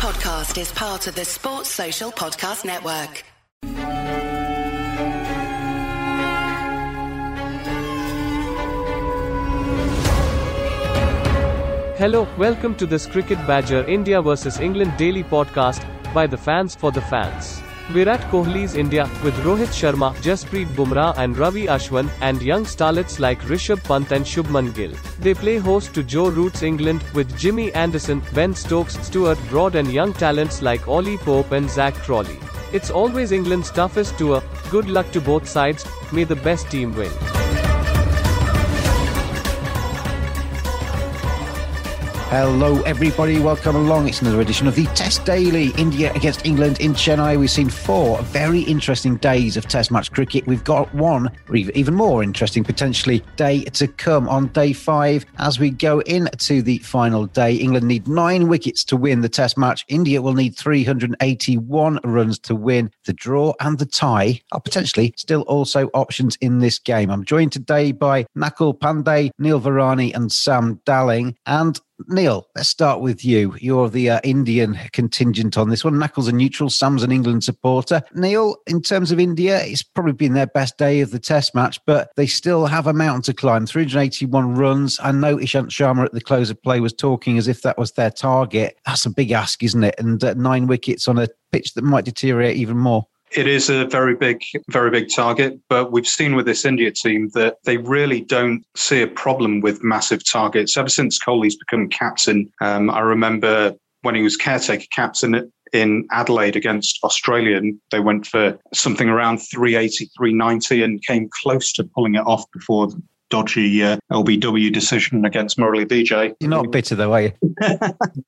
podcast is part of the Sports Social Podcast Network. Hello, welcome to this Cricket Badger India vs England daily podcast by the fans for the fans. Virat Kohli's India with Rohit Sharma, Jasprit Bumrah and Ravi Ashwin and young starlets like Rishabh Pant and Shubman Gill. They play host to Joe Root's England with Jimmy Anderson, Ben Stokes, Stuart Broad and young talents like Ollie Pope and Zak Crawley. It's always England's toughest tour. Good luck to both sides. May the best team win. Hello, everybody. Welcome along. It's another edition of the Test Daily. India against England in Chennai. We've seen four very interesting days of Test match cricket. We've got one even more interesting, potentially, day to come on day five. As we go into the final day, England need nine wickets to win the Test match. India will need 381 runs to win. The draw and the tie are potentially still also options in this game. I'm joined today by Nakul Pande, Neil Virani, and Sam Dalling. And Neil, let's start with you. You're the uh, Indian contingent on this one. Nakul's a neutral, Sam's an England supporter. Neil, in terms of India, it's probably been their best day of the Test match, but they still have a mountain to climb. 381 runs. I know Ishant Sharma at the close of play was talking as if that was their target. That's a big ask, isn't it? And uh, nine wickets on a pitch that might deteriorate even more. It is a very big, very big target, but we've seen with this India team that they really don't see a problem with massive targets. Ever since Kohli's become captain, um, I remember when he was caretaker captain in Adelaide against Australia, and they went for something around 380, 390 and came close to pulling it off before dodgy uh, LBW decision against Murali Vijay. You're not bitter though, are you?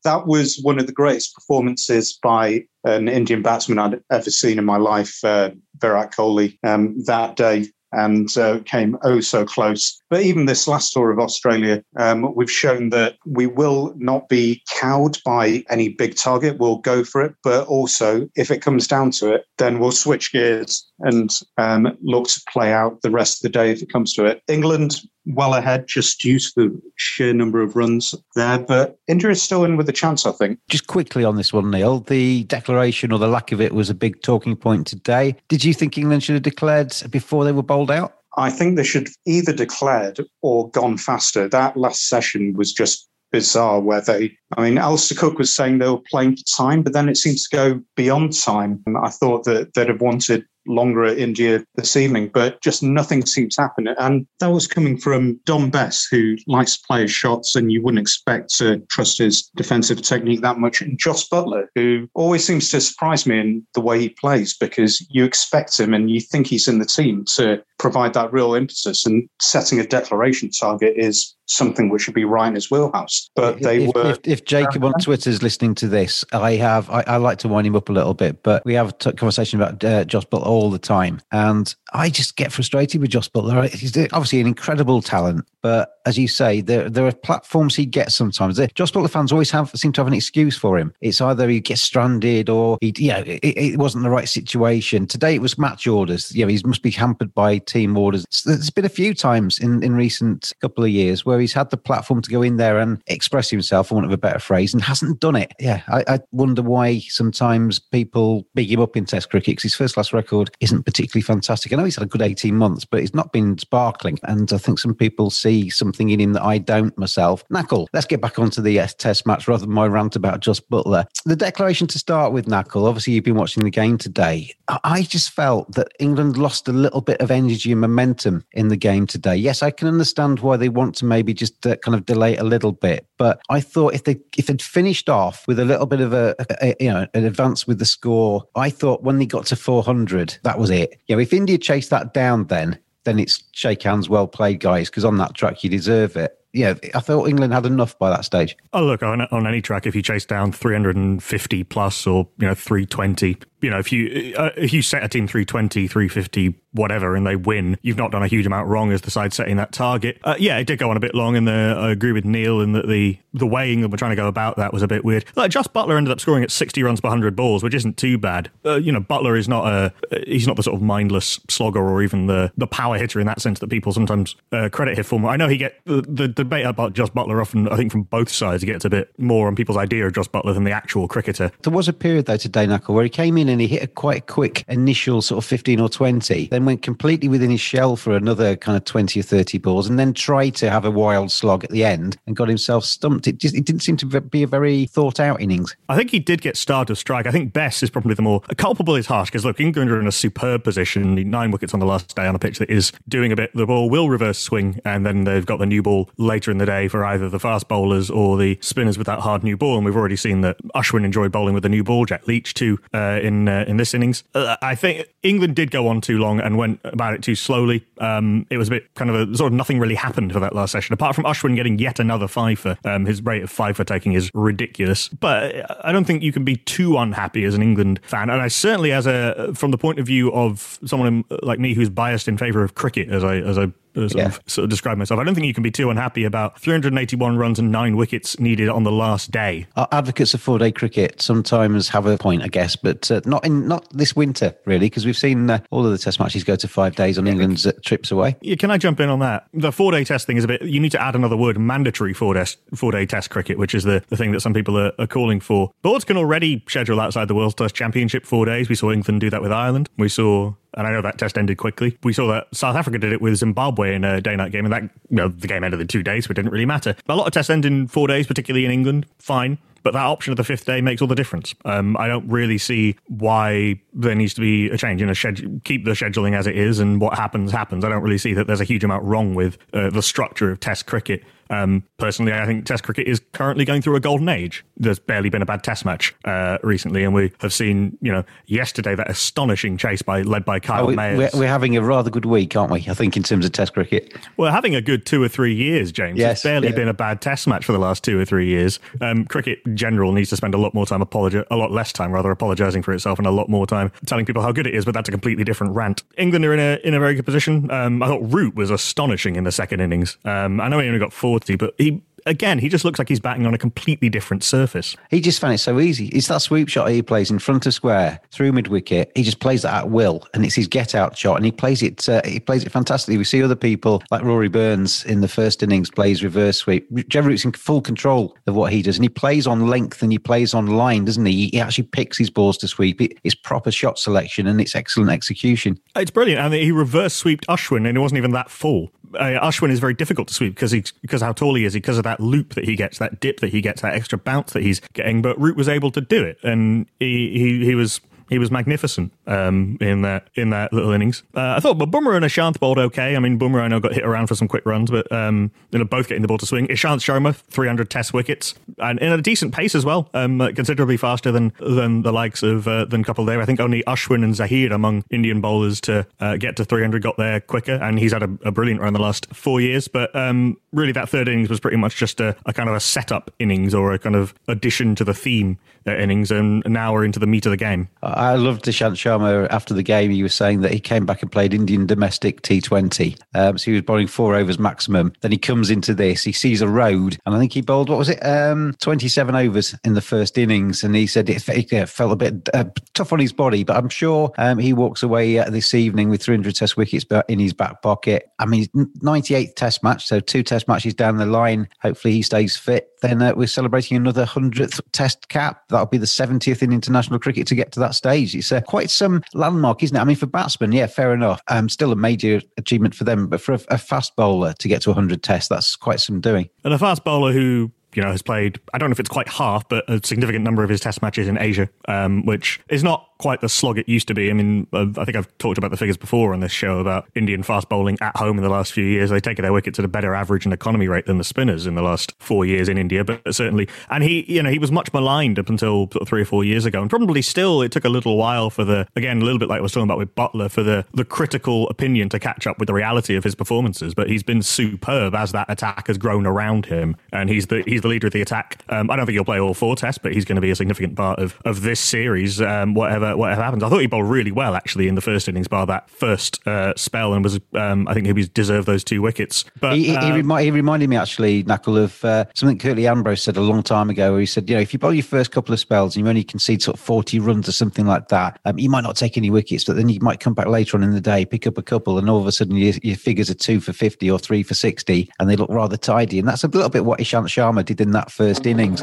that was one of the greatest performances by an Indian batsman I'd ever seen in my life, uh, Virat Kohli. Um, that day, and uh, came oh so close. But even this last tour of Australia, um, we've shown that we will not be cowed by any big target. We'll go for it. But also, if it comes down to it, then we'll switch gears and um, look to play out the rest of the day if it comes to it. England well ahead just due to the sheer number of runs there. But India is still in with a chance, I think. Just quickly on this one, Neil, the declaration or the lack of it was a big talking point today. Did you think England should have declared before they were bowled out? I think they should either declared or gone faster. That last session was just bizarre where they, I mean, Alastair Cook was saying they were playing for time, but then it seems to go beyond time. And I thought that they'd have wanted longer at India this evening, but just nothing seems to happen. And that was coming from Dom Bess, who likes to play his shots, and you wouldn't expect to trust his defensive technique that much. And Jos Buttler, who always seems to surprise me in the way he plays, because you expect him and you think he's in the team to provide that real impetus. And setting a declaration target is something which should be right in his wheelhouse. But they if, were. If, if Jacob on Twitter is listening to this, I have I, I, like to wind him up a little bit, but we have a t- conversation about uh, Jos Buttler all the time, and I just get frustrated with Jos Buttler. He's obviously an incredible talent, but as you say, there there are platforms he gets sometimes. The, Jos Buttler fans always have seem to have an excuse for him. It's either he gets stranded or he, you know, it, it wasn't the right situation. Today it was match orders. You know, he must be hampered by team orders. There's been a few times in in recent couple of years where he's had the platform to go in there and express himself, for want of a better phrase, and hasn't done it. Yeah, I, I wonder why sometimes people big him up in Test cricket because his first class record isn't particularly fantastic. I know he's had a good 18 months, but it's not been sparkling. And I think some people see something in him that I don't myself. Nakul, let's get back onto the uh, Test match rather than my rant about Jos Buttler. The declaration to start with, Nakul, obviously you've been watching the game today. I just felt that England lost a little bit of energy and momentum in the game today. Yes, I can understand why they want to maybe just uh, kind of delay a little bit. But I thought if they if they'd finished off with a little bit of a, a, you know an advance with the score, I thought when they got to 400, that was it. You know, if India chased that down, then then it's shake hands, well played, guys, because on that track you deserve it yeah, I thought England had enough by that stage. Oh, look, on, on any track, if you chase down 350 plus or, you know, 320, you know, if you uh, if you set a team 320, 350, whatever, and they win, you've not done a huge amount wrong as the side setting that target. Uh, yeah, it did go on a bit long, and the, I agree with Neil in that the the weighing that we're trying to go about that was a bit weird. Like, Jos Buttler ended up scoring at 60 runs per 100 balls, which isn't too bad. Uh, you know, Buttler is not a he's not the sort of mindless slogger or even the the power hitter in that sense that people sometimes uh, credit him for. I know he get the, the debate about Jos Buttler often, I think, from both sides, gets a bit more on people's idea of Jos Buttler than the actual cricketer. There was a period though today, Nakul, where he came in and he hit a quite quick initial sort of 15 or 20, then went completely within his shell for another kind of 20 or 30 balls, and then tried to have a wild slog at the end and got himself stumped. It just it didn't seem to be a very thought out innings. I think he did get starred to strike. I think Bess is probably the more culpable is harsh because look, England are in a superb position, nine wickets on the last day on a pitch that is doing a bit. The ball will reverse swing, and then they've got the new ball later in the day for either the fast bowlers or the spinners with that hard new ball. And we've already seen that Ashwin enjoyed bowling with the new ball. Jack Leach too uh, in uh, in this innings. Uh, I think England did go on too long and went about it too slowly. Um, it was a bit kind of a sort of nothing really happened for that last session, apart from Ashwin getting yet another fifer. Um, his rate of fifer taking is ridiculous. But I don't think you can be too unhappy as an England fan. And I certainly, as a from the point of view of someone like me who's biased in favour of cricket, as I as I sort, yeah. of, sort of describe myself. I don't think you can be too unhappy about 381 runs and nine wickets needed on the last day. Our advocates of four day cricket sometimes have a point, I guess, but uh, not in not this winter really, because we've seen uh, all of the Test matches go to five days on England's uh, trips away. Yeah, can I jump in on that? The four day Test thing is a bit. You need to add another word: mandatory four day four day Test cricket, which is the, the thing that some people are, are calling for. Boards can already schedule outside the World Test Championship four days. We saw England do that with Ireland. We saw and I know that test ended quickly. We saw that South Africa did it with Zimbabwe in a day night game, and that you know, the game ended in two days, so it didn't really matter. But a lot of tests end in four days, particularly in England. Fine. But that option of the fifth day makes all the difference. Um, I don't really see why there needs to be a change. You know, schedule, keep the scheduling as it is, and what happens happens. I don't really see that there's a huge amount wrong with uh, the structure of Test cricket. Um, personally, I think Test cricket is currently going through a golden age. There's barely been a bad Test match uh, recently, and we have seen, you know, yesterday that astonishing chase by led by Kyle oh, we, We're, we're, having a rather good week, aren't we? I think in terms of Test cricket, we're having a good two or three years, James. Yes, it's barely yeah. been a bad Test match for the last two or three years. Um, cricket in general needs to spend a lot more time apologi- a lot less time rather apologising for itself, and a lot more time telling people how good it is. But that's a completely different rant. England are in a in a very good position. Um, I thought Root was astonishing in the second innings. Um, I know he only got forty, but he again, he just looks like he's batting on a completely different surface. He just found it so easy. It's that sweep shot he plays in front of square through mid wicket. He just plays that at will, and it's his get out shot, and he plays it. Uh, he plays it fantastically. We see other people like Rory Burns in the first innings plays reverse sweep. Joe Root's in full control of what he does, and he plays on length and he plays on line, doesn't he? He actually picks his balls to sweep. It, it's proper shot selection and it's excellent execution. It's brilliant, and he reverse sweeped Ashwin, and it wasn't even that full uh, Ashwin is very difficult to sweep because he because how tall he is, because of that loop that he gets, that dip that he gets, that extra bounce that he's getting. But Root was able to do it, and he he, he was he was magnificent um, in that in that little innings. Uh, I thought, but Bumrah and Ishant bowled okay. I mean, Bumrah I know got hit around for some quick runs, but um, you know both getting the ball to swing. Ishant Sharma, 300 Test wickets, and in a decent pace as well, um, considerably faster than than the likes of uh, than Kapil Dev. I think only Ashwin and Zaheer among Indian bowlers to uh, get to 300 got there quicker, and he's had a, a brilliant run the last four years. But um, really, that third innings was pretty much just a, a, kind of a setup innings or a kind of addition to the theme uh, innings, and now we're into the meat of the game. I loved Ishant Sharma after the game. He was saying that he came back and played Indian domestic T20. Um, so he was bowling four overs maximum. Then he comes into this, he sees a road, and I think he bowled, what was it, um, 27 overs in the first innings. And he said it, it felt a bit uh, tough on his body, but I'm sure um, he walks away uh, this evening with 300 test wickets in his back pocket. I mean, 98th test match, so two test matches down the line. Hopefully he stays fit. Then uh, we're celebrating another 100th test cap. That'll be the 70th in international cricket to get to that stage. It's uh, quite some landmark, isn't it? I mean, for batsmen, yeah, fair enough. Um, still a major achievement for them, but for a, a fast bowler to get to 100 tests, that's quite some doing. And a fast bowler who you know, has played, I don't know if it's quite half, but a significant number of his test matches in Asia, um, which is not quite the slog it used to be. I mean, I think I've talked about the figures before on this show about Indian fast bowling at home in the last few years. They take their wickets at a better average and economy rate than the spinners in the last four years in India, but certainly, and he, you know, he was much maligned up until three or four years ago, and probably still it took a little while for the, again, a little bit like I was talking about with Buttler, for the, the critical opinion to catch up with the reality of his performances. But he's been superb as that attack has grown around him, and he's the he's the leader of the attack. Um, I don't think he'll play all four tests, but he's going to be a significant part of, of this series, um, whatever uh, whatever happens. I thought he bowled really well actually in the first innings, bar that first uh, spell, and was um, I think he deserved those two wickets. But he, he, um, remi- he reminded me actually, Nakul, of uh, something Curtly Ambrose said a long time ago, where he said, you know, if you bowl your first couple of spells and you only concede sort of forty runs or something like that, um, you might not take any wickets, but then you might come back later on in the day, pick up a couple, and all of a sudden your, your figures are two for fifty or three for sixty, and they look rather tidy. And that's a little bit what Ishant Sharma did in that first innings.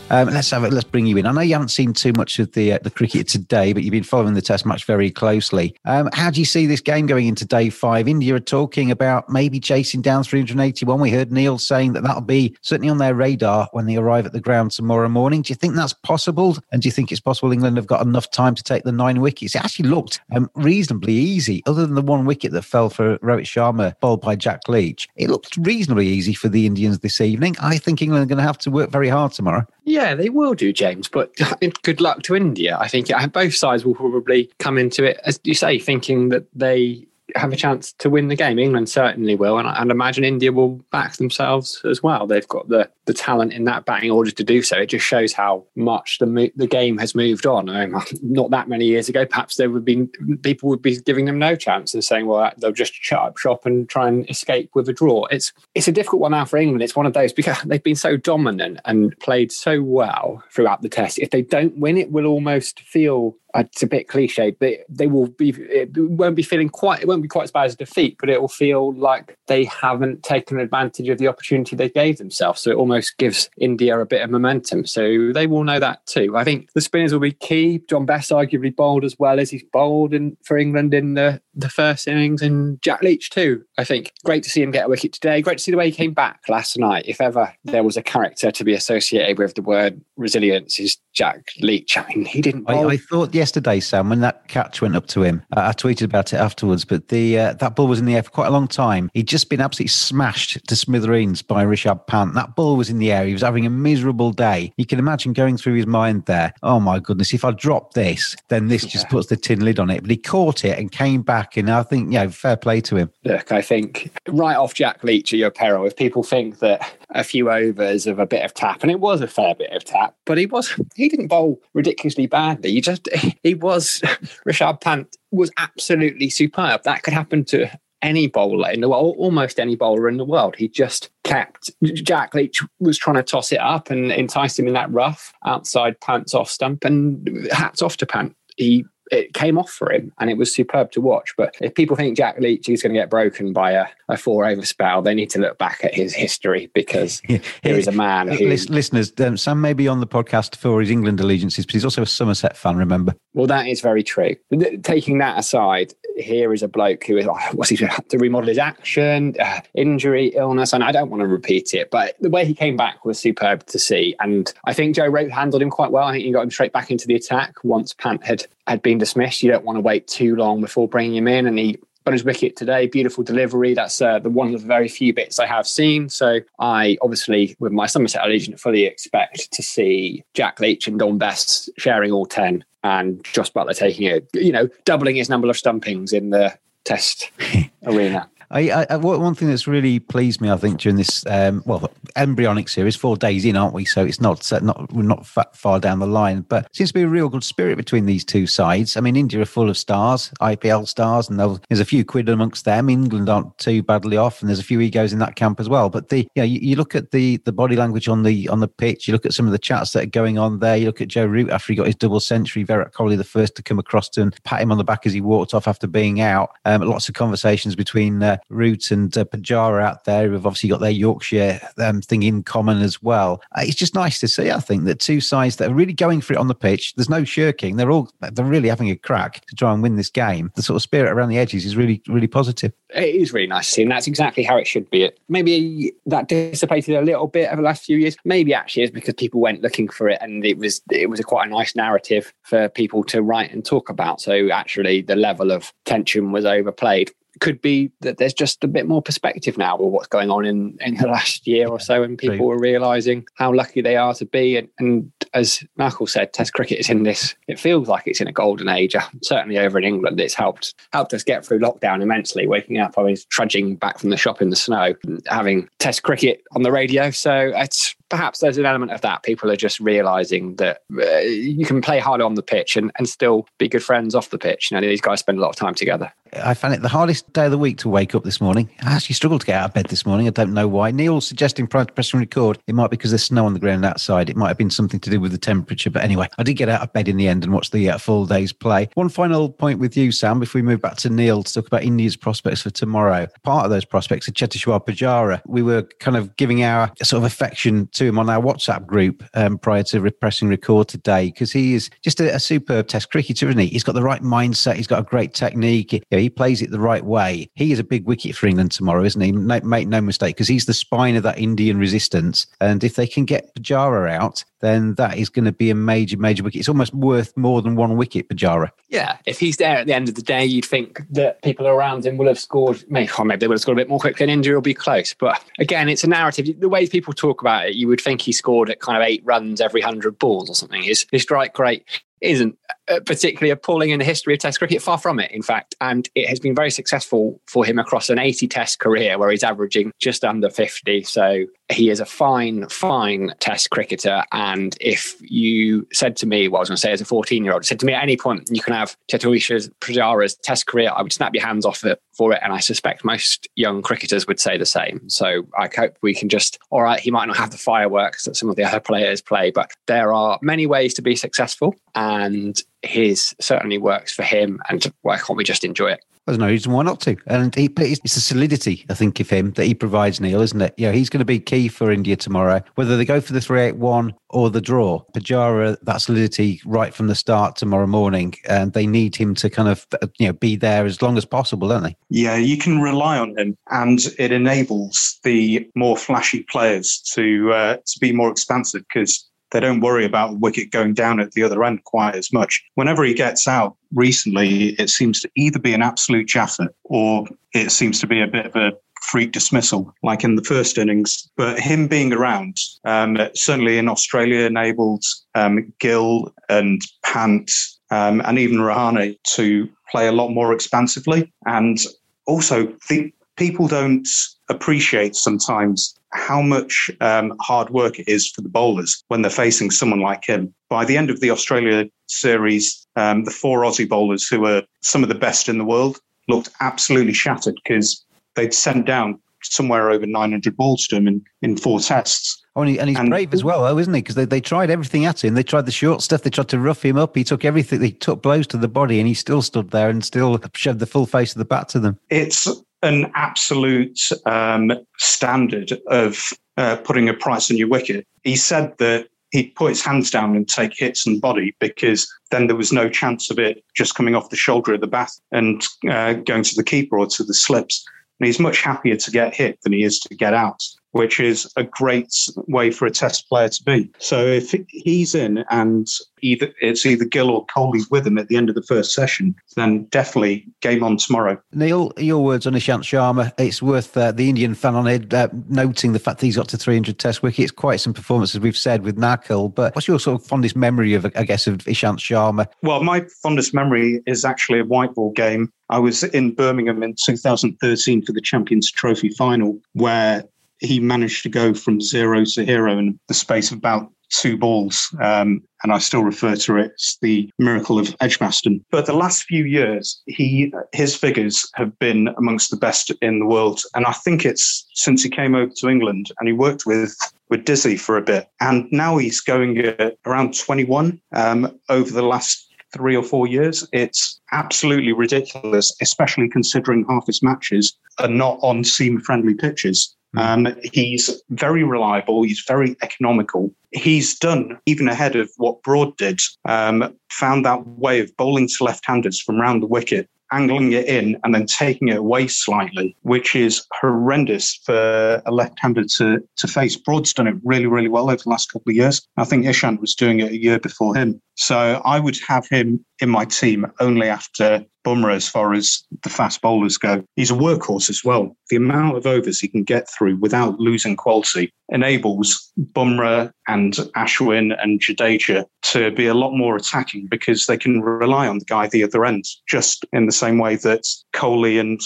um, let's have it. Let's bring you in. I know you haven't seen too much of the uh, the cricket today, but you've been following the Test match very closely. Um, how do you see this game going into day five? India are talking about maybe chasing down 381. We heard Neil saying that that'll be certainly on their radar when they arrive at the ground tomorrow morning. Do you think that's possible? And do you think it's possible England have got enough time to take the nine wickets? It actually looked um, reasonably easy, other than the one wicket that fell for Rohit Sharma, bowled by Jack Leach. It looked reasonably easy for the Indians this evening. I think England are going to have to work very hard tomorrow. Yeah, they will do, James. But good luck to India. I think uh, both sides will probably come into it, as you say, thinking that they have a chance to win the game. England certainly will, and I imagine India will back themselves as well. They've got the the talent in that batting order to do so. It just shows how much the the game has moved on. I mean, not that many years ago, perhaps there would be people would be giving them no chance and saying, "Well, they'll just shut up shop and try and escape with a draw." It's it's a difficult one now for England. It's one of those because they've been so dominant and played so well throughout the test. If they don't win, it will almost feel it's a bit cliche, but they will be. It won't be feeling quite. It won't be quite as bad as a defeat, but it will feel like they haven't taken advantage of the opportunity they gave themselves. So it almost gives India a bit of momentum. So they will know that too. I think the spinners will be key. Dom Bess arguably bowled as well as he's bowled in, for England in the the first innings, and Jack Leach too. I think great to see him get a wicket today. Great to see the way he came back last night. If ever there was a character to be associated with the word resilience, is Jack Leach. I mean, he didn't. I, I, thought yesterday, Sam, when that catch went up to him, uh, I tweeted about it afterwards. But the uh, that ball was in the air for quite a long time. He'd just been absolutely smashed to smithereens by Rishabh Pant. That ball was in the air. He was having a miserable day. You can imagine going through his mind there. Oh my goodness! If I drop this, then this yeah. just puts the tin lid on it. But he caught it and came back, and I think, yeah, fair play to him. Look, I think right off Jack Leach at your peril. If people think that a few overs of a bit of tap, and it was a fair bit of tap, but he was he didn't bowl ridiculously badly. He just he was Rishabh Pant was absolutely superb. That could happen to any bowler in the world, almost any bowler in the world. He just kept Jack Leach was trying to toss it up and entice him in that rough outside Pant's off stump, and hats off to Pant. He it came off for him and it was superb to watch. But if people think Jack Leach is going to get broken by a, a four over spell, they need to look back at his history because yeah. here is a man who. Listeners, um, Sam may be on the podcast for his England allegiances, but he's also a Somerset fan, remember? Well, that is very true. Taking that aside, here is a bloke who is, oh, what's he to remodel his action, uh, injury, illness, and I don't want to repeat it, but the way he came back was superb to see. And I think Joe Root handled him quite well. I think he got him straight back into the attack once Pant had had been dismissed. You don't want to wait too long before bringing him in, and he on his wicket today. Beautiful delivery. That's uh, the one of the very few bits I have seen. So I obviously, with my Somerset allegiance, fully expect to see Jack Leach and Dom Bess sharing all ten, and Jos Buttler taking it. You know, doubling his number of stumpings in the Test arena. I, I, one thing that's really pleased me, I think, during this um, well embryonic series, four days in, aren't we? So it's not not we're not far down the line, but seems to be a real good spirit between these two sides. I mean, India are full of stars, IPL stars, and there's a few quid amongst them. England aren't too badly off, and there's a few egos in that camp as well. But the yeah, you, you look at the the body language on the on the pitch, you look at some of the chats that are going on there. You look at Joe Root after he got his double century, Virat Kohli the first to come across to and pat him on the back as he walked off after being out. Um, lots of conversations between uh, Root and uh, Pujara out there who've obviously got their Yorkshire um, thing in common as well. Uh, it's just nice to see, I think, that two sides that are really going for it on the pitch. There's no shirking. They're all they're really having a crack to try and win this game. The sort of spirit around the edges is really really positive. It is really nice to see, and that's exactly how it should be. Maybe that dissipated a little bit over the last few years. Maybe actually is because people went looking for it, and it was it was a quite a nice narrative for people to write and talk about. So actually, the level of tension was overplayed could be that there's just a bit more perspective now with what's going on in, in the last year or so, and people are realizing how lucky they are to be. And, and as Michael said, Test cricket is in this. It feels like it's in a golden age. Certainly over in England, it's helped helped us get through lockdown immensely. Waking up, I was trudging back from the shop in the snow, having Test cricket on the radio. So it's perhaps there's an element of that. People are just realizing that uh, you can play hard on the pitch and, and still be good friends off the pitch. You know, these guys spend a lot of time together. I found it the hardest day of the week to wake up this morning. I actually struggled to get out of bed this morning. I don't know why. Neil's suggesting prior to pressing record, it might be because there's snow on the ground outside. It might have been something to do with the temperature. But anyway, I did get out of bed in the end and watch the uh, full day's play. One final point with you, Sam, before we move back to Neil to talk about India's prospects for tomorrow. Part of those prospects are Cheteshwar Pujara. We were kind of giving our sort of affection to him on our WhatsApp group um, prior to pressing record today because he is just a, a, superb test cricketer, isn't he? He's got the right mindset. He's got a great technique. He, he plays it the right way. He is a big wicket for England tomorrow, isn't he? No, make no mistake, because he's the spine of that Indian resistance. And if they can get Pujara out, then that is going to be a major, major wicket. It's almost worth more than one wicket, Pujara. Yeah, if he's there at the end of the day, you'd think that people around him will have scored. Maybe, or maybe they would have scored a bit more quickly, and India will be close. But again, it's a narrative. The way people talk about it, you would think he scored at kind of eight runs every hundred balls or something. His his strike rate isn't Uh, particularly appalling in the history of Test cricket. Far from it, in fact. And it has been very successful for him across an 80 Test career where he's averaging just under 50. So he is a fine, fine Test cricketer. And if you said to me, well, I was going to say as a 14 year old, said to me at any point, you can have Cheteshwar Pujara's Test career, I would snap your hands off it for it. And I suspect most young cricketers would say the same. So I hope we can just, all right, he might not have the fireworks that some of the other players play, but there are many ways to be successful. And his certainly works for him. And why can't we just enjoy it? There's no reason why not to. And he, it's the solidity, I think, of him that he provides, Neil, isn't it? Yeah, he's going to be key for India tomorrow. Whether they go for the 381 or the draw, Pujara, that solidity right from the start tomorrow morning. And they need him to kind of, you know, be there as long as possible, don't they? Yeah, you can rely on him. And it enables the more flashy players to, uh, to be more expansive because they don't worry about wicket going down at the other end quite as much. Whenever he gets out recently, it seems to either be an absolute jaffa or it seems to be a bit of a freak dismissal, like in the first innings. But him being around, um, certainly in Australia, enabled um, Gill and Pant um, and even Rahane to play a lot more expansively. And also, the, people don't appreciate sometimes how much um, hard work it is for the bowlers when they're facing someone like him. By the end of the Australia series, um, the four Aussie bowlers, who are some of the best in the world, looked absolutely shattered because they'd sent down somewhere over 900 balls to him in, in four tests. Oh, and, he, and he's and, brave as well, though, isn't he? Because they, they tried everything at him. They tried the short stuff. They tried to rough him up. He took everything. They took blows to the body, and he still stood there and still shoved the full face of the bat to them. It's an absolute um, standard of uh, putting a price on your wicket. He said that he'd put his hands down and take hits and body because then there was no chance of it just coming off the shoulder of the bat and uh, going to the keeper or to the slips. And he's much happier to get hit than he is to get out. Which is a great way for a test player to be. So if he's in and either it's either Gill or Kohli with him at the end of the first session, then definitely game on tomorrow. Neil, your words on Ishant Sharma. It's worth uh, the Indian fan on it uh, noting the fact that he's got to 300 Test wickets. Quite some performances we've said with Nakul. But what's your sort of fondest memory of, I guess, of Ishant Sharma? Well, my fondest memory is actually a white ball game. I was in Birmingham in 2013 for the Champions Trophy final, where he managed to go from zero to hero in the space of about two balls. Um, and I still refer to it as the miracle of Edgbaston. But the last few years, he his figures have been amongst the best in the world. And I think it's since he came over to England and he worked with with Dizzy for a bit. And now he's going at around 21 um, over the last three or four years. It's absolutely ridiculous, especially considering half his matches are not on seam friendly pitches. Hmm. Um, he's very reliable. He's very economical. He's done even ahead of what Broad did. Um, found that way of bowling to left-handers from round the wicket angling it in and then taking it away slightly, which is horrendous for a left-hander to, to face. Broad's done it really, really well over the last couple of years. I think Ishant was doing it a year before him. So I would have him in my team only after Bumrah as far as the fast bowlers go. He's a workhorse as well. The amount of overs he can get through without losing quality enables Bumrah and Ashwin and Jadeja to be a lot more attacking because they can rely on the guy at the other end, just in the same way that Kohli and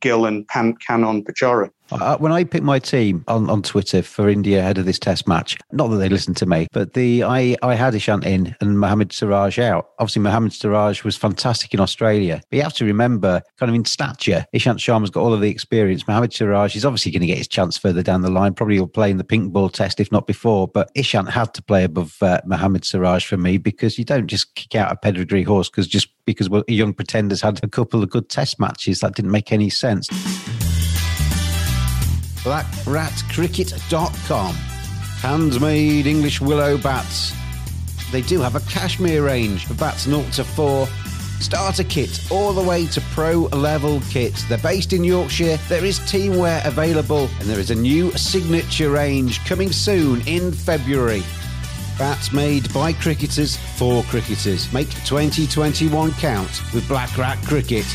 Gill and Pant can on Pujara. Uh, when I picked my team on, on Twitter for India ahead of this test match, not that they listened to me, but the I, I had Ishant in and Mohammad Siraj out. Obviously, Mohammad Siraj was fantastic in Australia. But you have to remember, kind of in stature, Ishant Sharma's got all of the experience. Mohammad Siraj is obviously going to get his chance further down the line. Probably will play in the pink ball test, if not before. But Ishant had to play above uh, Mohammad Siraj for me because you don't just kick out a pedigree horse because just because well, young pretenders had a couple of good test matches. That didn't make any sense blackratcricket.com. Handmade English willow bats. They do have a cashmere range for bats 0 to 4 starter kit all the way to pro level kits. They're based in Yorkshire. There is teamwear available and there is a new signature range coming soon in February. Bats made by cricketers for cricketers. Make 2021 count with Black Rat Cricket.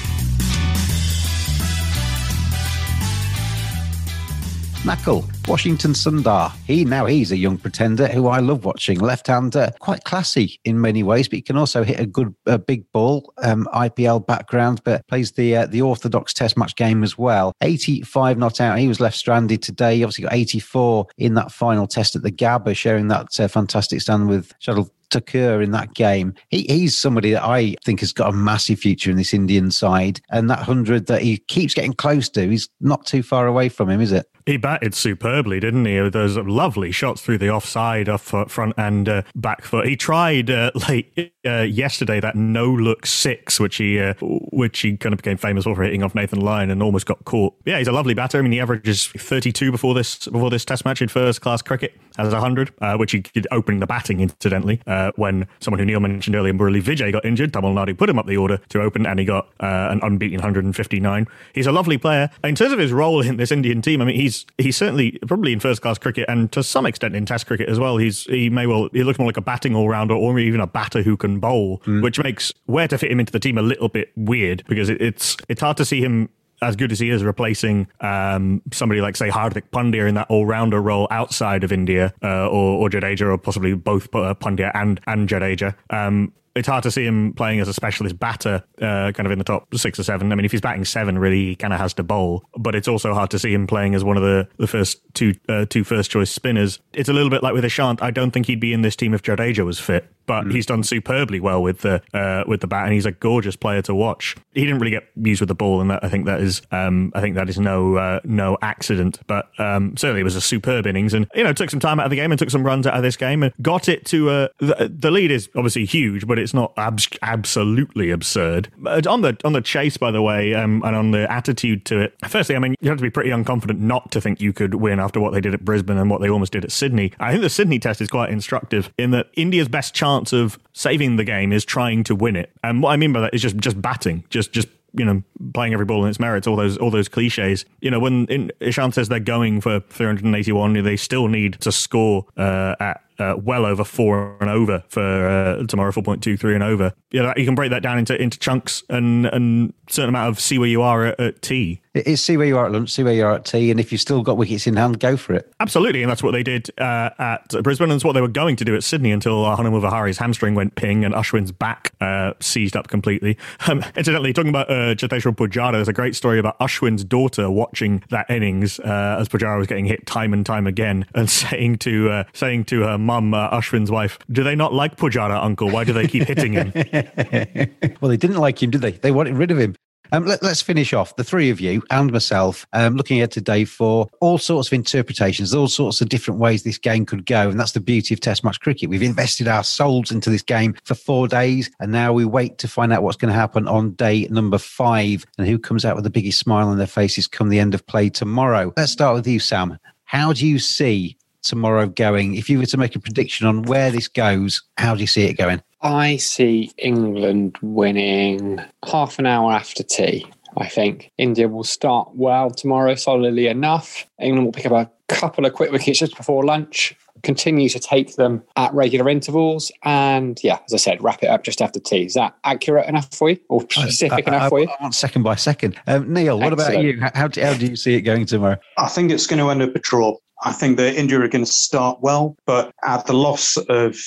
Nakul, Washington Sundar. He now he's a young pretender who I love watching. Left-hander, quite classy in many ways, but he can also hit a good a big ball. Um, IPL background, but plays the uh, the orthodox Test match game as well. 85 not out. He was left stranded today. He obviously got 84 in that final Test at the Gabba, sharing that uh, fantastic stand with Shardul Thakur in that game. He, he's somebody that I think has got a massive future in this Indian side. And that 100 that he keeps getting close to, he's not too far away from him, is it? He batted superbly, didn't he? Those lovely shots through the offside, off front and uh, back foot. He tried uh, late uh, yesterday that no look six, which he uh, which he kind of became famous for, hitting off Nathan Lyon and almost got caught. Yeah, he's a lovely batter. I mean, he averages 32 before this before this Test match in first class cricket as 100, uh, which he did opening the batting incidentally uh, when someone who Neil mentioned earlier, Murali Vijay, got injured. Tamil Nadu put him up the order to open, and he got an unbeaten 159. He's a lovely player. In terms of his role in this Indian team, I mean, he's he's certainly probably in first class cricket and to some extent in Test cricket as well. He's he may well he looks more like a batting all rounder or even a batter who can bowl, mm. which makes where to fit him into the team a little bit weird because it, it's it's hard to see him as good as he is replacing um, somebody like say Hardik Pandya in that all-rounder role outside of India uh, or, or Jadeja or possibly both uh, Pandya and and Jadeja. Um, it's hard to see him playing as a specialist batter, uh, kind of in the top six or seven. I mean, if he's batting seven, really, he kind of has to bowl. But it's also hard to see him playing as one of the, the first two uh, two first choice spinners. It's a little bit like with Ashant. I don't think he'd be in this team if Jadeja was fit but mm. he's done superbly well with the uh, with the bat, and he's a gorgeous player to watch. He didn't really get used with the ball, and that I think that is um, I think that is no uh, no accident. But um, certainly it was a superb innings, and you know took some time out of the game and took some runs out of this game and got it to uh, the, the lead is obviously huge, but it's not absolutely absurd. But on the on the chase, by the way, um, and on the attitude to it. Firstly, I mean you have to be pretty unconfident not to think you could win after what they did at Brisbane and what they almost did at Sydney. I think the Sydney test is quite instructive in that India's best chance chance of saving the game is trying to win it. And what I mean by that is just just batting, just just you know, playing every ball in its merits, all those all those cliches. You know, when in, Ishant says they're going for 381, they still need to score uh, at uh, well over four and over for uh, tomorrow, 4.23 and over. Yeah, you can break that down into into chunks and and certain amount of see where you are at, at tea. It is see where you are at lunch, see where you are at tea, and if you've still got wickets in hand, go for it. Absolutely, and that's what they did uh, at Brisbane, and it's what they were going to do at Sydney until Hanuma Vihari's hamstring went ping and Ashwin's back uh, seized up completely. Um, incidentally, talking about uh, Cheteshwar Pujara, there's a great story about Ashwin's daughter watching that innings uh, as Pujara was getting hit time and time again, and saying to uh, saying to her mum, uh, Ashwin's wife, "Do they not like Pujara, Uncle? Why do they keep hitting him?" well, they didn't like him, did they? They wanted rid of him. Um, let, us finish off, the three of you and myself, um, looking at today for all sorts of interpretations, all sorts of different ways this game could go. And that's the beauty of Test match cricket. We've invested our souls into this game for four days, and now we wait to find out what's going to happen on day number five and who comes out with the biggest smile on their faces come the end of play tomorrow. Let's start with you, Sam. How do you see tomorrow going? If you were to make a prediction on where this goes, how do you see it going? I see England winning half an hour after tea. I think India will start well tomorrow, solidly enough. England will pick up a couple of quick wickets just before lunch, continue to take them at regular intervals, and yeah, as I said, wrap it up just after tea. Is that accurate enough for you, or specific I, I, enough for you? I want second by second. Um, Neil, what Excellent. about you? How do, how do you see it going tomorrow? I think it's going to end up a draw. I think that India are going to start well, but at the loss of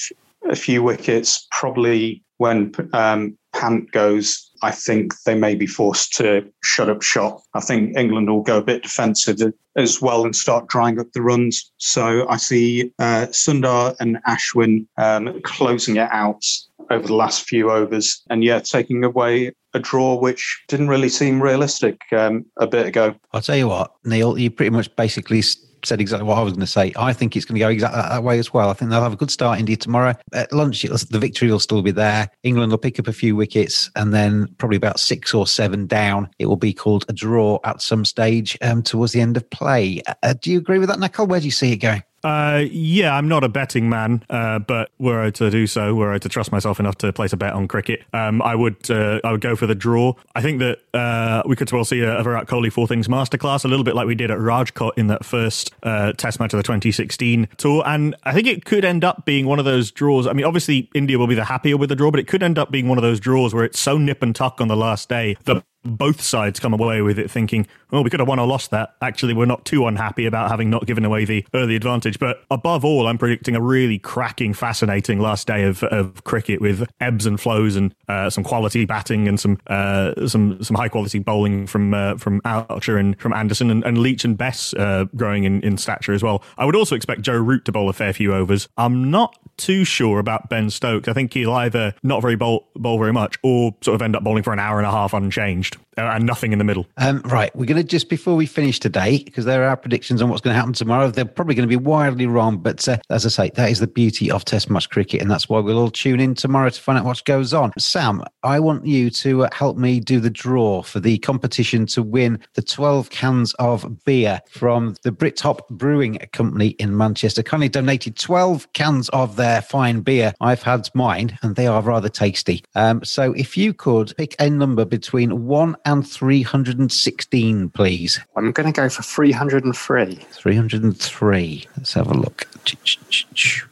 a few wickets, probably when um, Pant goes, I think they may be forced to shut up shop. I think England will go a bit defensive as well and start drying up the runs. So I see uh, Sundar and Ashwin um, closing it out over the last few overs and yeah, taking away a draw which didn't really seem realistic um, a bit ago. I'll tell you what, Neil, you pretty much basically said exactly what I was going to say. I think it's going to go exactly that, way as well. I think they'll have a good start India tomorrow. At lunch, the victory will still be there. England will pick up a few wickets, and then probably about six or seven down, it will be called a draw at some stage um, towards the end of play. Uh, do you agree with that, Nakul? Where do you see it going? Uh, yeah, I'm not a betting man, uh, but were I to do so, were I to trust myself enough to place a bet on cricket, um, I would uh, I would go for the draw. I think that uh, we could well see a, a Virat Kohli Four Things masterclass, a little bit like we did at Rajkot in that first uh, Test match of the 2016 tour, and I think it could end up being one of those draws. I mean, obviously India will be the happier with the draw, but it could end up being one of those draws where it's so nip and tuck on the last day that both sides come away with it thinking, well, we could have won or lost that. Actually, we're not too unhappy about having not given away the early advantage. But above all, I'm predicting a really cracking, fascinating last day of, of cricket with ebbs and flows and uh, some quality batting and some uh, some some high quality bowling from uh, from Archer and from Anderson and, and Leach and Bess uh, growing in, in stature as well. I would also expect Joe Root to bowl a fair few overs. I'm not too sure about Ben Stokes. I think he'll either not very bowl, bowl very much or sort of end up bowling for an hour and a half unchanged uh, and nothing in the middle. Um, right. We're going to just before we finish today, because there are predictions on what's going to happen tomorrow. They're probably going to be wildly wrong. But uh, as I say, that is the beauty of Test match cricket. And that's why we'll all tune in tomorrow to find out what goes on. Sam, I want you to uh, help me do the draw for the competition to win the 12 cans of beer from the Brithop Brewing Company in Manchester. Kindly donated 12 cans of their fine beer. I've had mine and they are rather tasty. Um, so if you could pick a number between 1 and 316, please. I'm going to go for 303. 303. Let's have a look.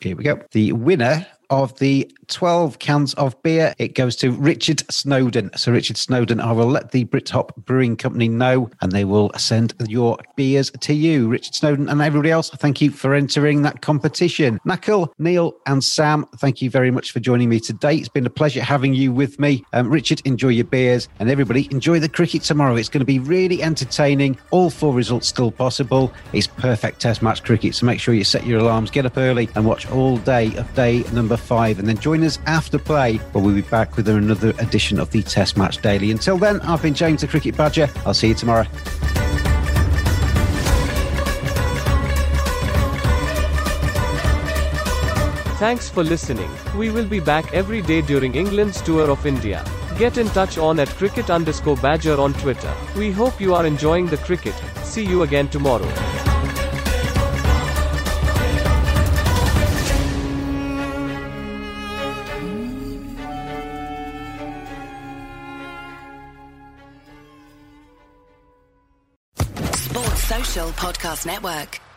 Here we go. The winner of the 12 cans of beer. It goes to Richard Snowden. So, Richard Snowden, I will let the Brithop Brewing Company know and they will send your beers to you. Richard Snowden and everybody else, thank you for entering that competition. Nakul, Neil, and Sam, thank you very much for joining me today. It's been a pleasure having you with me. Um, Richard, enjoy your beers and everybody enjoy the cricket tomorrow. It's going to be really entertaining. All four results still possible. It's perfect test match cricket. So, make sure you set your alarms, get up early, and watch all day of day number five. And then join us after play, where we'll be back with another edition of the Test Match Daily. Until then, I've been James the Cricket Badger. I'll see you tomorrow. Thanks for listening. We will be back every day during England's tour of India. Get in touch on at cricket underscore badger on Twitter. We hope you are enjoying the cricket. See you again tomorrow. Podcast Network.